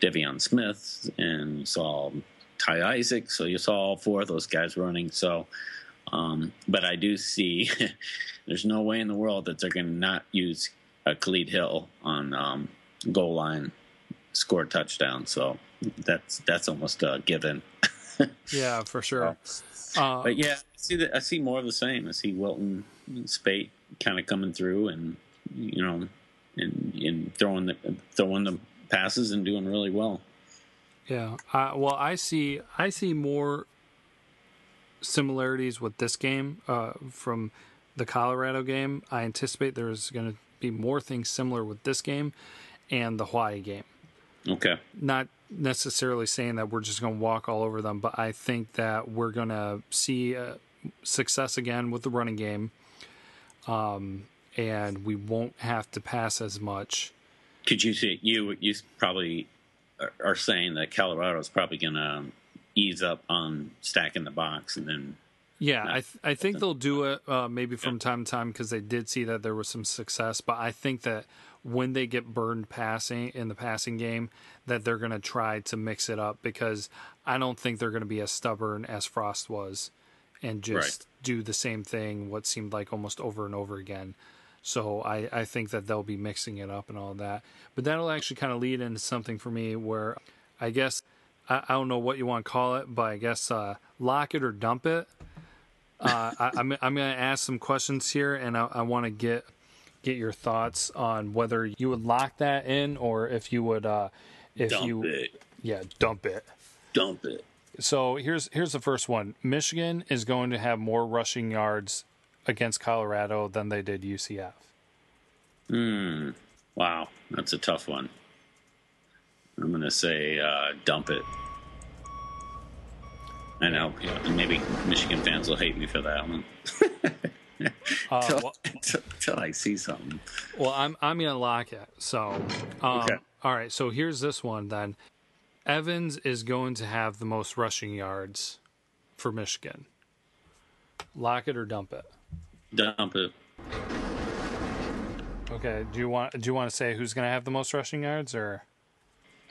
De'Veon Smith and you saw Ty Isaac. So you saw all four of those guys running. So, um, but I do see there's no way in the world that they're going to not use a Khalid Hill on um, goal line, score a touchdown. So that's that's almost a given. yeah, for sure. Uh, but yeah, I see that. I see more of the same. I see Wilton, Speight kind of coming through, and you know, and, and throwing the throwing the passes and doing really well. Yeah. Uh, well, I see. I see more similarities with this game uh, from the Colorado game. I anticipate there's going to be more things similar with this game and the Hawaii game. Okay. Not necessarily saying that we're just going to walk all over them, but I think that we're going to see uh, success again with the running game. Um, and we won't have to pass as much. Could you see you you probably are saying that Colorado is probably going to ease up on stacking the box and then Yeah, I th- I think they'll do it uh, maybe from time to time because they did see that there was some success. But I think that when they get burned passing in the passing game, that they're going to try to mix it up because I don't think they're going to be as stubborn as Frost was and just right. do the same thing what seemed like almost over and over again. So I, I think that they'll be mixing it up and all that. But that'll actually kind of lead into something for me where I guess I, I don't know what you want to call it, but I guess uh, lock it or dump it. Uh, I, am I'm, I'm going to ask some questions here, and I, I want to get get your thoughts on whether you would lock that in or if you would uh, if dump you it. yeah dump it dump it. So here's here's the first one. Michigan is going to have more rushing yards against Colorado than they did UCF. Hmm. Wow, that's a tough one. I'm going to say uh, dump it. I know. Yeah, maybe Michigan fans will hate me for that one. uh, till, well, till, I see something. Well, I'm I'm gonna lock it. So, um, okay. All right. So here's this one then. Evans is going to have the most rushing yards for Michigan. Lock it or dump it. Dump it. Okay. Do you want do you want to say who's going to have the most rushing yards or?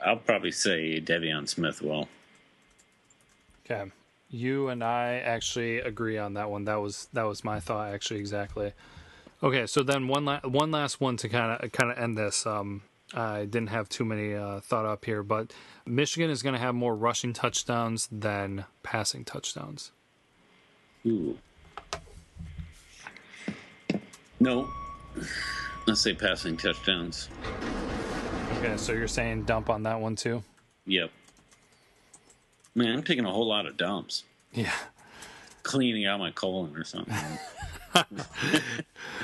I'll probably say De'Veon Smith will. Okay. You and I actually agree on that one. That was that was my thought actually exactly. Okay, so then one la- one last one to kind of kind of end this. Um, I didn't have too many uh, thought up here, but Michigan is going to have more rushing touchdowns than passing touchdowns. Ooh. No. Let's say passing touchdowns. Okay, so you're saying dump on that one too? Yep. Man, I'm taking a whole lot of dumps. Yeah. Cleaning out my colon or something.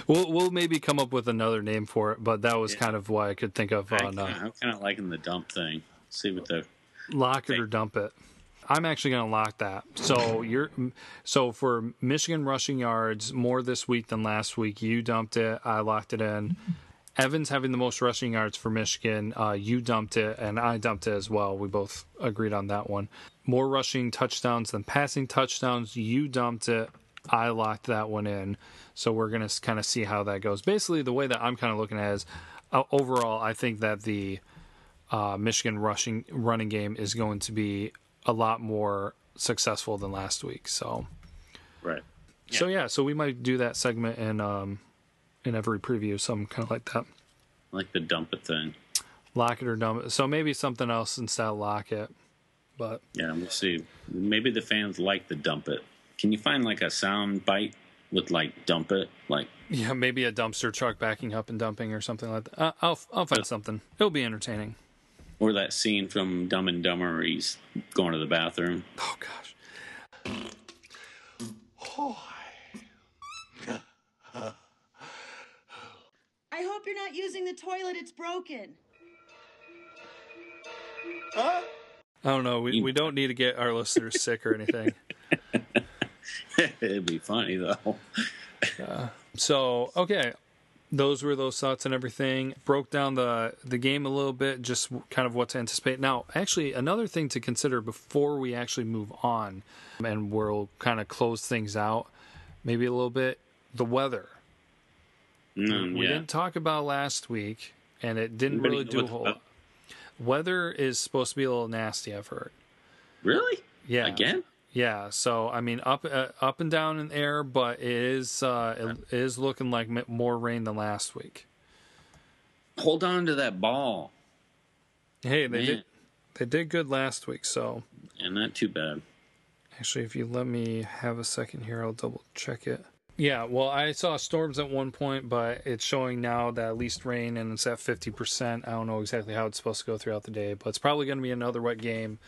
we'll we'll maybe come up with another name for it, but that was yeah. kind of why I could think of on. Uh, I'm kind of liking the dump thing. See what the lock it or dump it. I'm actually going to lock that. So you're so for Michigan rushing yards more this week than last week. You dumped it. I locked it in. Evans having the most rushing yards for Michigan. Uh, you dumped it, and I dumped it as well. We both agreed on that one. More rushing touchdowns than passing touchdowns. You dumped it. I locked that one in. So we're going to kind of see how that goes. Basically, the way that I'm kind of looking at it is uh, overall, I think that the uh, Michigan rushing running game is going to be a lot more successful than last week. So, right. Yeah. So yeah, so we might do that segment in um, in every preview, something kind of like that. Like the dump it thing. Lock it or dump it. So maybe something else instead of lock it. But yeah, we'll see. Maybe the fans like the dump it. Can you find like a sound bite with like dump it, like yeah, maybe a dumpster truck backing up and dumping or something like that. Uh, I'll I'll find something. It'll be entertaining. Or that scene from Dumb and Dumber where he's going to the bathroom. Oh gosh. I hope you're not using the toilet. It's broken. Huh? I don't know. We we don't need to get our listeners sick or anything. It'd be funny though. uh, so okay, those were those thoughts and everything. Broke down the the game a little bit, just kind of what to anticipate. Now, actually, another thing to consider before we actually move on, and we'll kind of close things out, maybe a little bit. The weather. Mm, we yeah. didn't talk about last week, and it didn't really do a whole lot. Weather is supposed to be a little nasty. I've heard. Really? Yeah. Again? Yeah, so I mean, up uh, up and down in air, but it is uh, it is looking like more rain than last week. Hold on to that ball. Hey, they Man. did they did good last week, so and not too bad. Actually, if you let me have a second here, I'll double check it. Yeah, well, I saw storms at one point, but it's showing now that at least rain and it's at 50%. I don't know exactly how it's supposed to go throughout the day, but it's probably going to be another wet game.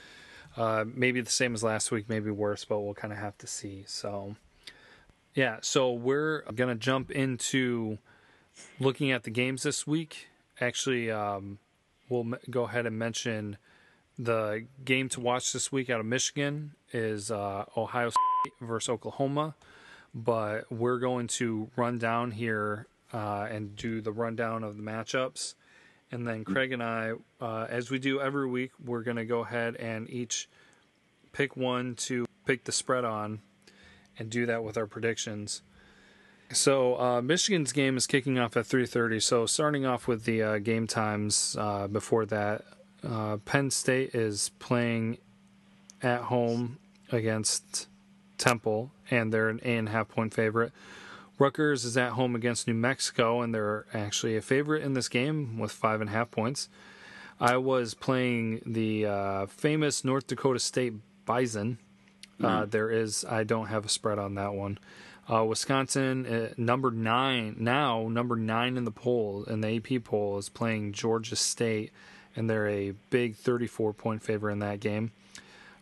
Uh, maybe the same as last week, maybe worse, but we'll kind of have to see. So, yeah, so we're going to jump into looking at the games this week. Actually, um, we'll go ahead and mention the game to watch this week out of Michigan is uh, Ohio State versus Oklahoma. But we're going to run down here uh, and do the rundown of the matchups and then Craig and I, uh, as we do every week, we're going to go ahead and each pick one to pick the spread on. and do that with our predictions. So uh, Michigan's game is kicking off at 3:30. So starting off with the uh, game times uh, before that, uh, Penn State is playing at home against Temple, and they're an eight and a half point favorite. Rutgers is at home against New Mexico, and they're actually a favorite in this game with five and a half points. Iowa's playing the uh, famous North Dakota State Bison. Uh, there is, I don't have a spread on that one. Uh, Wisconsin, uh, number nine now, number nine in the poll in the AP poll is playing Georgia State, and they're a big 34 point favorite in that game.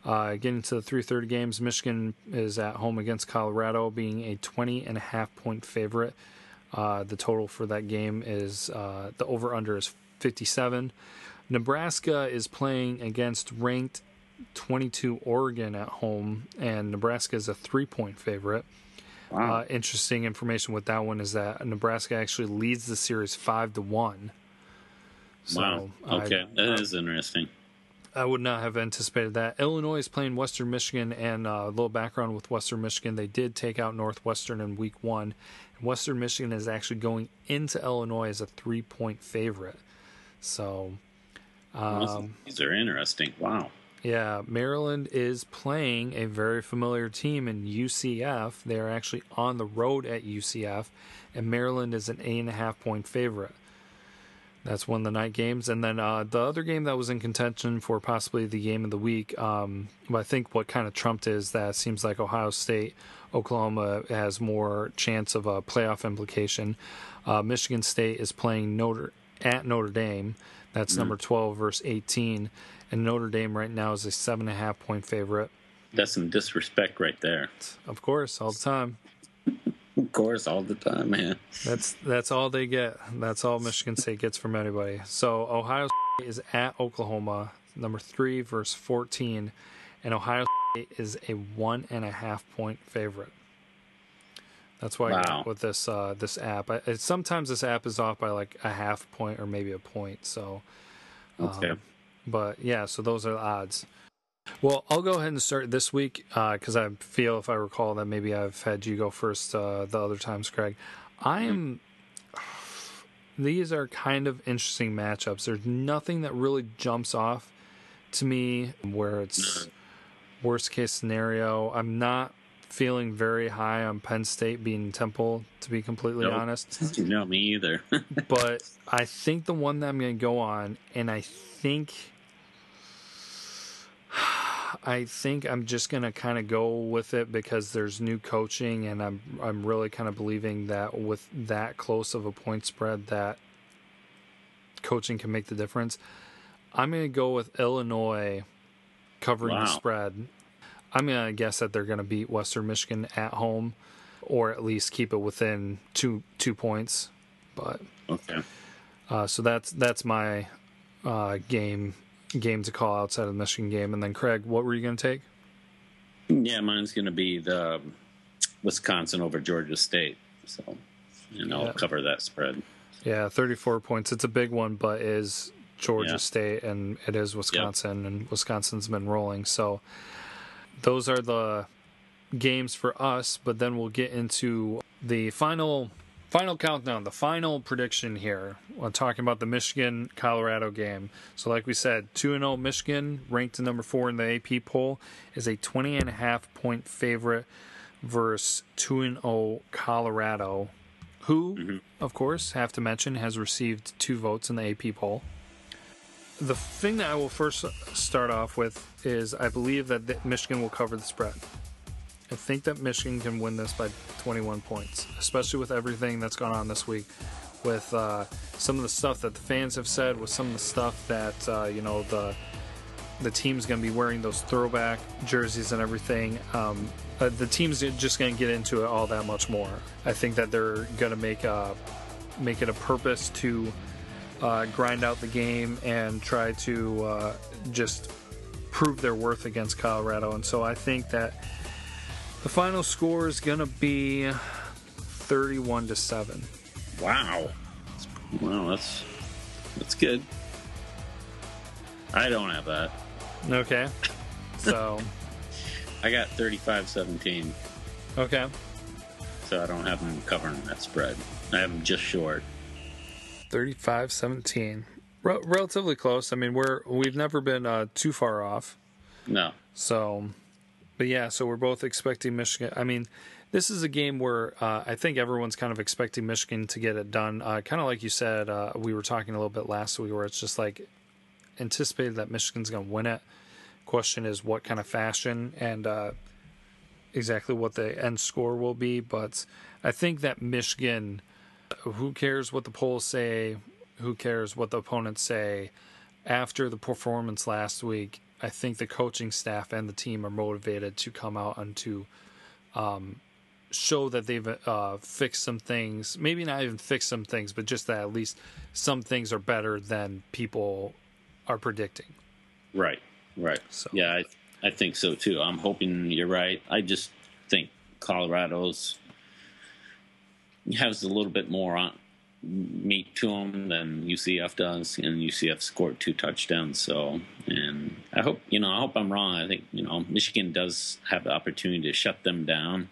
Uh, getting to the 3:30 games, Michigan is at home against Colorado, being a 20 and a half point favorite. Uh, the total for that game is uh, the over under is 57. Nebraska is playing against ranked 22 Oregon at home, and Nebraska is a three point favorite. Wow. Uh, interesting information with that one is that Nebraska actually leads the series five to one. So wow. I- Okay, that is interesting. I would not have anticipated that. Illinois is playing Western Michigan, and uh, a little background with Western Michigan. They did take out Northwestern in week one. And Western Michigan is actually going into Illinois as a three point favorite. So, um, These are interesting. Wow. yeah, Maryland is playing a very familiar team in UCF. They are actually on the road at UCF, and Maryland is an eight and a half point favorite. That's one of the night games, and then uh, the other game that was in contention for possibly the game of the week. Um, I think what kind of trumped is that it seems like Ohio State, Oklahoma has more chance of a playoff implication. Uh, Michigan State is playing Notre at Notre Dame. That's number twelve versus eighteen, and Notre Dame right now is a seven and a half point favorite. That's some disrespect right there. Of course, all the time. Of course, all the time, man. That's that's all they get. That's all Michigan State gets from anybody. So Ohio State is at Oklahoma, number three versus fourteen, and Ohio State is a one and a half point favorite. That's why I Wow. got with this uh, this app. I, it, sometimes this app is off by like a half point or maybe a point. So, Okay. but yeah, so those are the odds. Well, I'll go ahead and start this week uh, because I feel, if I recall, that maybe I've had you go first uh, the other times, Craig. I am. These are kind of interesting matchups. There's nothing that really jumps off to me where it's mm-hmm. worst case scenario. I'm not feeling very high on Penn State being Temple, to be completely Nope. honest no, me either. but I think the one that I'm going to go on, and I think, I think I'm just going to kind of go with it because there's new coaching, and I'm I'm really kind of believing that with that close of a point spread, that coaching can make the difference. I'm going to go with Illinois covering the spread. I'm going to guess that they're going to beat Western Michigan at home, or at least keep it within two two points. But okay. uh, so that's that's my uh, game game to call outside of the Michigan game. And then Craig, what were you going to take? Yeah, mine's going to be the um, Wisconsin over Georgia State. So, and I'll Yeah. cover that spread. Yeah, 34 points. It's a big one, but is Georgia Yeah. State and it is Wisconsin, and Wisconsin's been rolling. So those are the games for us. But then we'll get into the final final countdown, the final prediction here. We're talking about the Michigan Colorado game. So, like we said, 2 0 Michigan, ranked to number four in the AP poll, is a 20 and a half point favorite versus 2 0 Colorado, who, mm-hmm. of course, have to mention, has received two votes in the AP poll. The thing that I will first start off with is I believe that Michigan will cover the spread. I think that Michigan can win this by 21 points, especially with everything that's gone on this week, with uh, some of the stuff that the fans have said, with some of the stuff that uh, you know the the team's going to be wearing those throwback jerseys and everything. Um, uh, the team's just going to get into it all that much more. I think that they're going to make a make it a purpose to uh, grind out the game and try to uh, just prove their worth against Colorado. And so I think that the final score is going to be 31 to 7. Wow. Wow, that's that's good. I don't have that. Okay. So, I got 35-17. Okay. So I don't have them covering that spread. I have them just short. 35-17. Rel- relatively close. I mean, we're we've never been uh, too far off. No. So, but yeah, so we're both expecting Michigan. I mean, this is a game where uh, I think everyone's kind of expecting Michigan to get it done. Uh, kind of like you said, uh, we were talking a little bit last week, where it's just like anticipated that Michigan's going to win it. Question is what kind of fashion and uh, exactly what the end score will be. But I think that Michigan, who cares what the polls say? Who cares what the opponents say? After the performance last week, I think the coaching staff and the team are motivated to come out and to um, show that they've uh, fixed some things. Maybe not even fixed some things, but just that at least some things are better than people are predicting. Right. Right. So- Yeah, I I think so too. I'm hoping you're right. I just think Colorado's has a little bit more on meat to them than UCF does, and UCF scored two touchdowns. So, and I hope you know, I hope I'm wrong. I think you know, Michigan does have the opportunity to shut them down,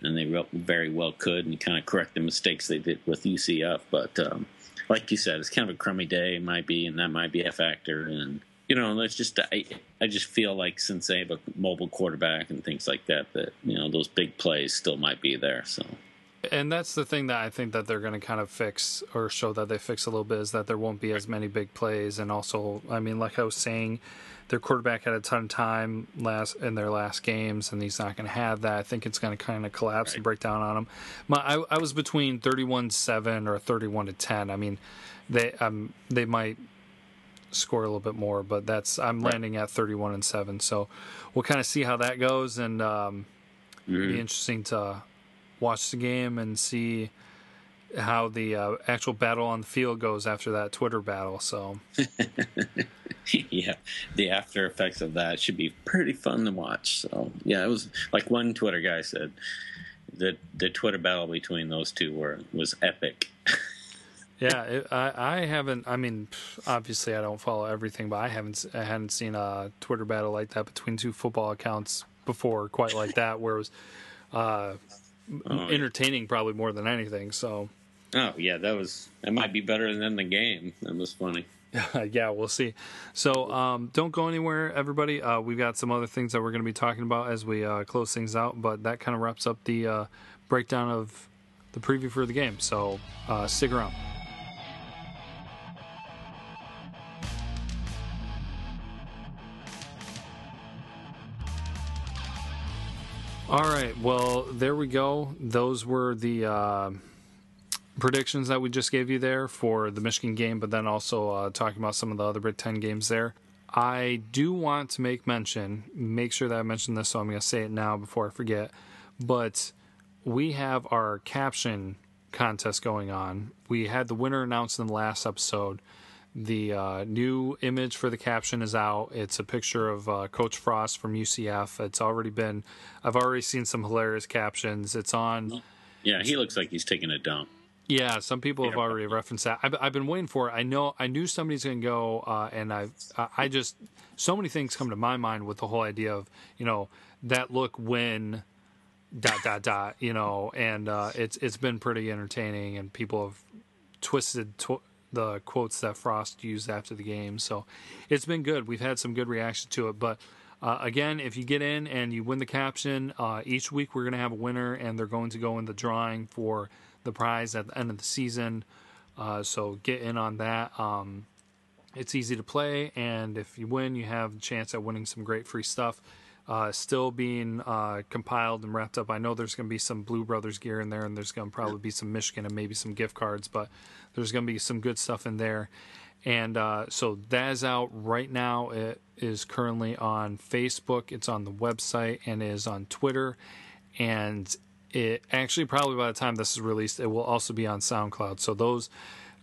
and they very well could, and kind of correct the mistakes they did with UCF. But um, like you said, it's kind of a crummy day, might be, and that might be a factor. And you know, let's just I, I just feel like since they have a mobile quarterback and things like that, that you know those big plays still might be there. So And that's the thing that I think that they're going to kind of fix or show that they fix a little bit is that there won't be as many big plays. And also, I mean, like I was saying, their quarterback had a ton of time last in their last games, and he's not going to have that. I think it's going to kind of collapse and break down on him. My, I, I was between thirty-one seven or thirty-one to ten. I mean, they um they might score a little bit more, but that's I'm landing at thirty-one and seven. So we'll kind of see how that goes, and um, mm-hmm. be interesting to watch the game and see how the uh, actual battle on the field goes after that Twitter battle. So yeah, the after effects of that should be pretty fun to watch. So yeah, it was like one Twitter guy said that the Twitter battle between those two were was epic. yeah, it, I I haven't. I mean, obviously I don't follow everything, but I haven't I hadn't seen a Twitter battle like that between two football accounts before, quite like that, where it was uh, Oh, entertaining probably more than anything. So. Oh yeah, that was that might be better than the game. That was funny. yeah, we'll see. So um, don't go anywhere, everybody. Uh, we've got some other things that we're going to be talking about as we uh, close things out, but that kind of wraps up the uh, breakdown of the preview for the game. So uh, stick around. All right. Well, there we go. Those were the uh, predictions that we just gave you there for the Michigan game, but then also uh, talking about some of the other Big Ten games there. I do want to make mention, make sure that I mention this, so I'm going to say it now before I forget. But we have our caption contest going on. We had the winner announced in the last episode. The uh, new image for the caption is out. It's a picture of uh, Coach Frost from UCF. It's already been, I've already seen some hilarious captions. It's on. Yeah, he looks like he's taking a dump. Yeah, some people have already referenced that. I've, I've been waiting for it. I know. I knew somebody's going to go, uh, and I, I just so many things come to my mind with the whole idea of you know that look when dot dot dot you know, and uh, it's it's been pretty entertaining, and people have twisted tw- the quotes that Frost used after the game. So it's been good. We've had some good reaction to it, but. Uh, again, if you get in and you win the caption, uh, each week we're going to have a winner, and they're going to go in the drawing for the prize at the end of the season. Uh, so get in on that. Um, it's easy to play, and if you win, you have a chance at winning some great free stuff. Uh, still being uh, compiled and wrapped up. I know there's going to be some Blue Brothers gear in there, and there's going to probably be some Michigan and maybe some gift cards, but there's going to be some good stuff in there. And uh, so that is out right now. It is currently on Facebook, it's on the website, and is on Twitter. And it actually, probably by the time this is released, it will also be on SoundCloud. So those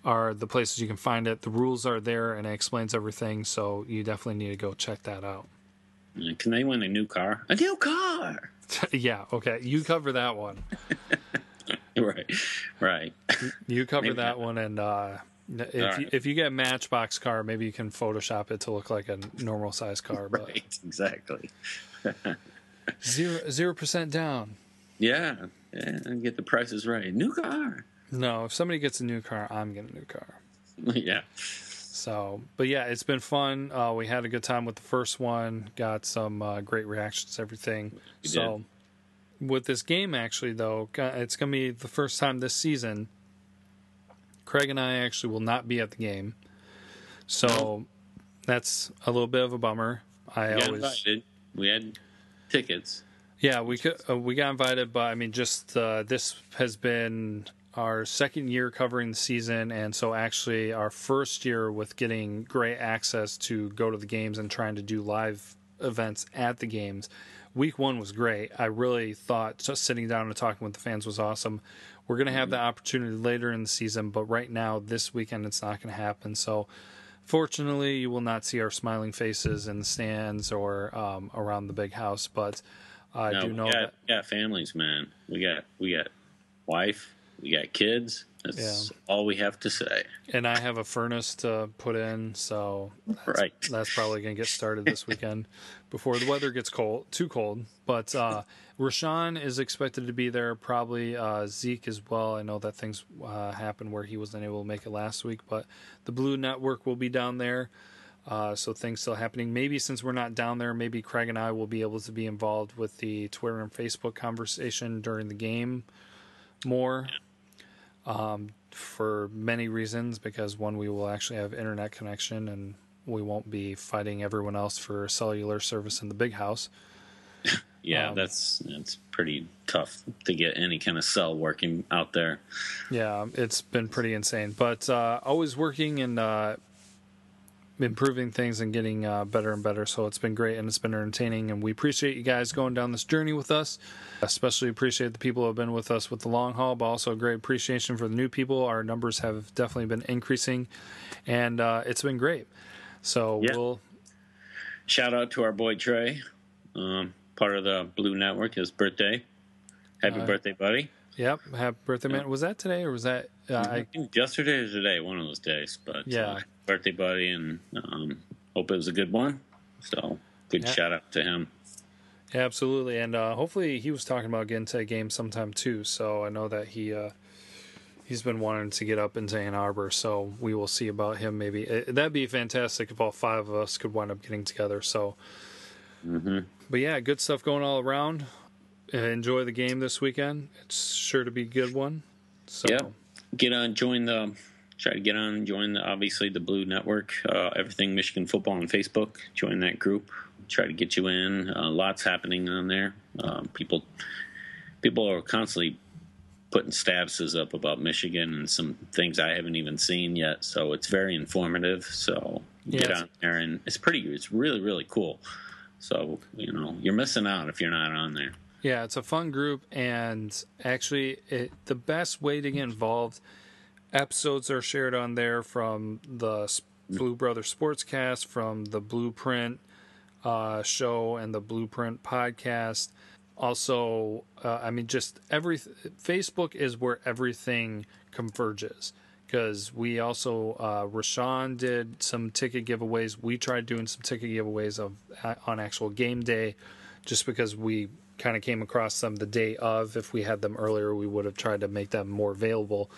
are the places you can find it. The rules are there, and it explains everything. So you definitely need to go check that out. Can they win a new car? A new car. yeah, okay. You cover that one. Right, right. You cover Maybe that one, and uh, if you, if you get a Matchbox car, maybe you can Photoshop it to look like a normal size car. But Right, exactly. zero zero percent down. Yeah, yeah, and get the prices right. New car. No, if somebody gets a new car, I'm getting a new car. yeah. So, but yeah, it's been fun. Uh, we had a good time with the first one. Got some uh, great reactions, everything. You so, with this game, actually, though, it's going to be the first time this season. Craig and I actually will not be at the game, so that's a little bit of a bummer. I We always, invited. We had tickets. Yeah, we could, uh, we got invited, but I mean, just uh, this has been our second year covering the season, and so actually our first year with getting great access to go to the games and trying to do live events at the games. Week one was great. I really thought just sitting down and talking with the fans was awesome. We're going to have the opportunity later in the season, but right now, this weekend, it's not going to happen. So, fortunately, you will not see our smiling faces in the stands or um, around the big house. But I No, do we know got, that we got families, man. We got we got wife. We got kids. That's all we have to say. and I have a furnace to put in, so Right. that's probably going to get started this weekend before the weather gets cold, too cold. But uh, Rashawn is expected to be there, probably uh, Zeke as well. I know that things uh, happened where he wasn't able to make it last week, but the Blue Network will be down there. Uh, so things still happening. Maybe since we're not down there, maybe Craig and I will be able to be involved with the Twitter and Facebook conversation during the game more um, for many reasons. Because one, we will actually have internet connection, and we won't be fighting everyone else for cellular service in the big house. Yeah, Um, that's that's pretty tough to get any kind of cell working out there. Yeah, it's been pretty insane, but uh, always working and uh, improving things and getting uh, better and better. So it's been great and it's been entertaining, and we appreciate you guys going down this journey with us. Especially appreciate the people who have been with us with the long haul, but also great appreciation for the new people. Our numbers have definitely been increasing, and uh, it's been great. So Yeah. we'll Shout out to our boy Trey, um, part of the Blue Network. His birthday. Happy Uh, birthday, buddy! Yep. Happy birthday, man. Was that today or was that? Uh, I I, think yesterday or today, one of those days. But Yeah. uh, birthday, buddy, and um, hope it was a good one. So good Yeah. shout out to him. yeah, absolutely. And uh, hopefully he was talking about getting to a game sometime too. So I know that he uh, he's been wanting to get up into Ann Arbor. So we will see about him. Maybe Uh, that'd be fantastic if all five of us could wind up getting together. So, hmm but yeah, good stuff going all around. Uh, enjoy the game this weekend. It's sure to be a good one. So Yeah. Get on, join the. Try to get on, join the obviously the Blue Network, uh, everything Michigan football on Facebook. Join that group. Try to get you in. Uh, lots happening on there. Um, people, people are constantly putting statuses up about Michigan and some things I haven't even seen yet. So it's very informative. So get Yes. on there, and it's pretty. It's really really cool. So you know you're missing out if you're not on there. Yeah, it's a fun group, and actually, it, the best way to get involved. Episodes are shared on there from the Blue Brother Sportscast, from the Blueprint uh, show, and the Blueprint podcast. Also, uh, I mean, just every Facebook is where everything converges. Because we also, uh, Rashawn did some ticket giveaways. We tried doing some ticket giveaways of on actual game day just because we kind of came across them the day of. If we had them earlier, we would have tried to make them more available.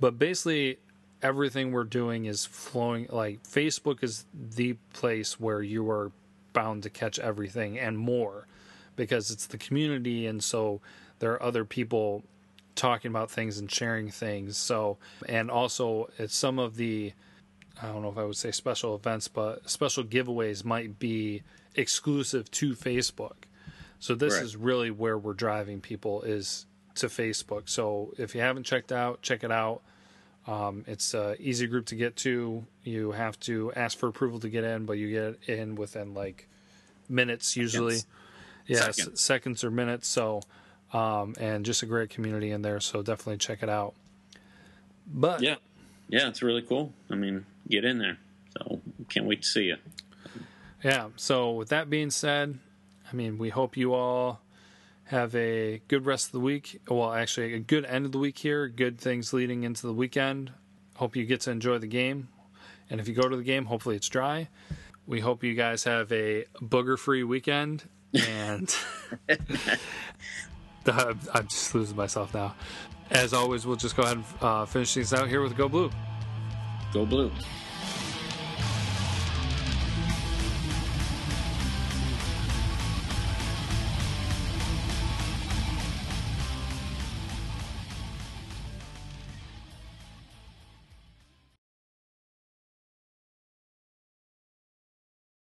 But basically, everything we're doing is flowing. Like, Facebook is the place where you are bound to catch everything and more because it's the community. And so there are other people talking about things and sharing things. So, and also, it's some of the I don't know if I would say special events, but special giveaways might be exclusive to Facebook. So this Right. is really where we're driving people is to Facebook. So if you haven't checked out, check it out. Um, it's a easy group to get to. You have to ask for approval to get in, but you get in within like minutes usually. Seconds. Yeah, Seconds. seconds. seconds or minutes. So, um, and just a great community in there. So definitely check it out. But Yeah, yeah, it's really cool. I mean, get in there. So can't wait to see you. Yeah. So with that being said, I mean, we hope you all have a good rest of the week. Well, actually, a good end of the week here. Good things leading into the weekend. Hope you get to enjoy the game. And if you go to the game, hopefully it's dry. We hope you guys have a booger free weekend. And I'm just losing myself now. As always, we'll just go ahead and uh, finish things out here with Go Blue. Go Blue.